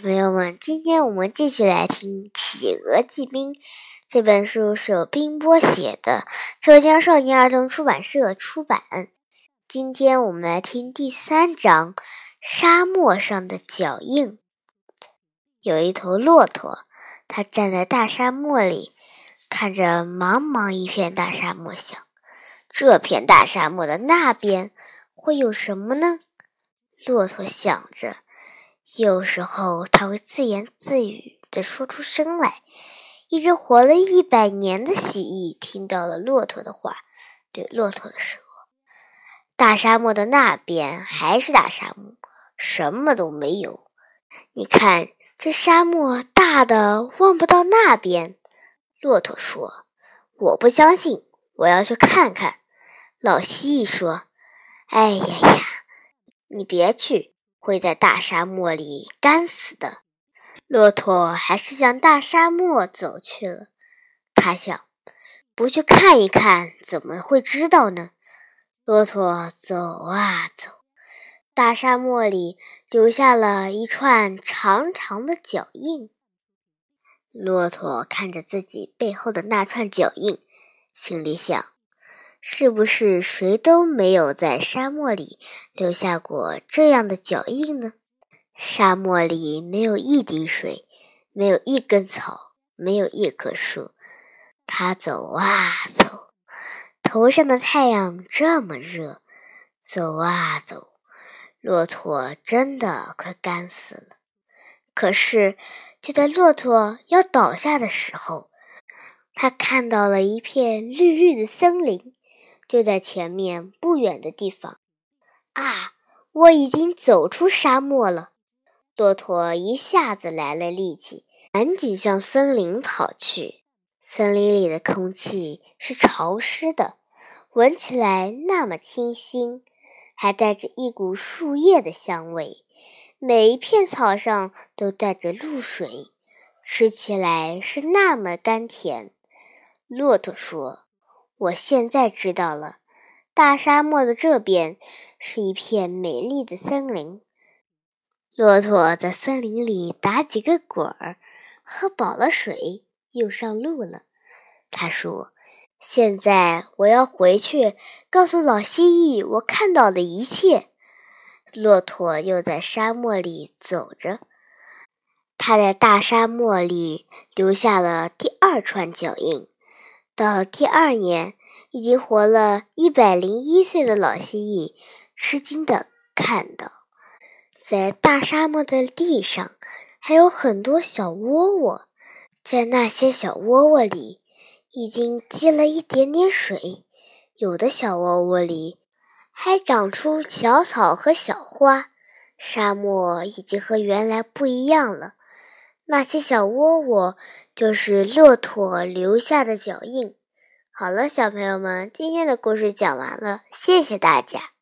朋友们，今天我们继续来听《企鹅记兵》这本书，是由冰波写的，浙江少年儿童出版社出版。今天我们来听第三章《沙漠上的脚印》。有一头骆驼，它站在大沙漠里，看着茫茫一片大沙漠，想：这片大沙漠的那边会有什么呢？骆驼想着。有时候，他会自言自语地说出声来。一只活了一百年的蜥蜴听到了骆驼的话，对骆驼的说：“大沙漠的那边还是大沙漠，什么都没有。你看，这沙漠大的望不到那边。”骆驼说：“我不相信，我要去看看。”老蜥蜴说：“哎呀呀，你别去。”会在大沙漠里干死的。骆驼还是向大沙漠走去了。他想，不去看一看，怎么会知道呢？骆驼走啊走，大沙漠里留下了一串长长的脚印。骆驼看着自己背后的那串脚印，心里想。是不是谁都没有在沙漠里留下过这样的脚印呢？沙漠里没有一滴水，没有一根草，没有一棵树。他走啊走，头上的太阳这么热，走啊走，骆驼真的快干死了。可是，就在骆驼要倒下的时候，他看到了一片绿绿的森林。就在前面不远的地方，啊！我已经走出沙漠了。骆驼一下子来了力气，赶紧向森林跑去。森林里的空气是潮湿的，闻起来那么清新，还带着一股树叶的香味。每一片草上都带着露水，吃起来是那么甘甜。骆驼说。我现在知道了，大沙漠的这边是一片美丽的森林。骆驼在森林里打几个滚儿，喝饱了水，又上路了。他说：“现在我要回去告诉老蜥蜴我看到的一切。”骆驼又在沙漠里走着，他在大沙漠里留下了第二串脚印。到第二年，已经活了一百零一岁的老蜥蜴吃惊地看到，在大沙漠的地上还有很多小窝窝，在那些小窝窝里已经积了一点点水，有的小窝窝里还长出小草和小花。沙漠已经和原来不一样了。那些小窝窝就是骆驼留下的脚印。好了，小朋友们，今天的故事讲完了，谢谢大家。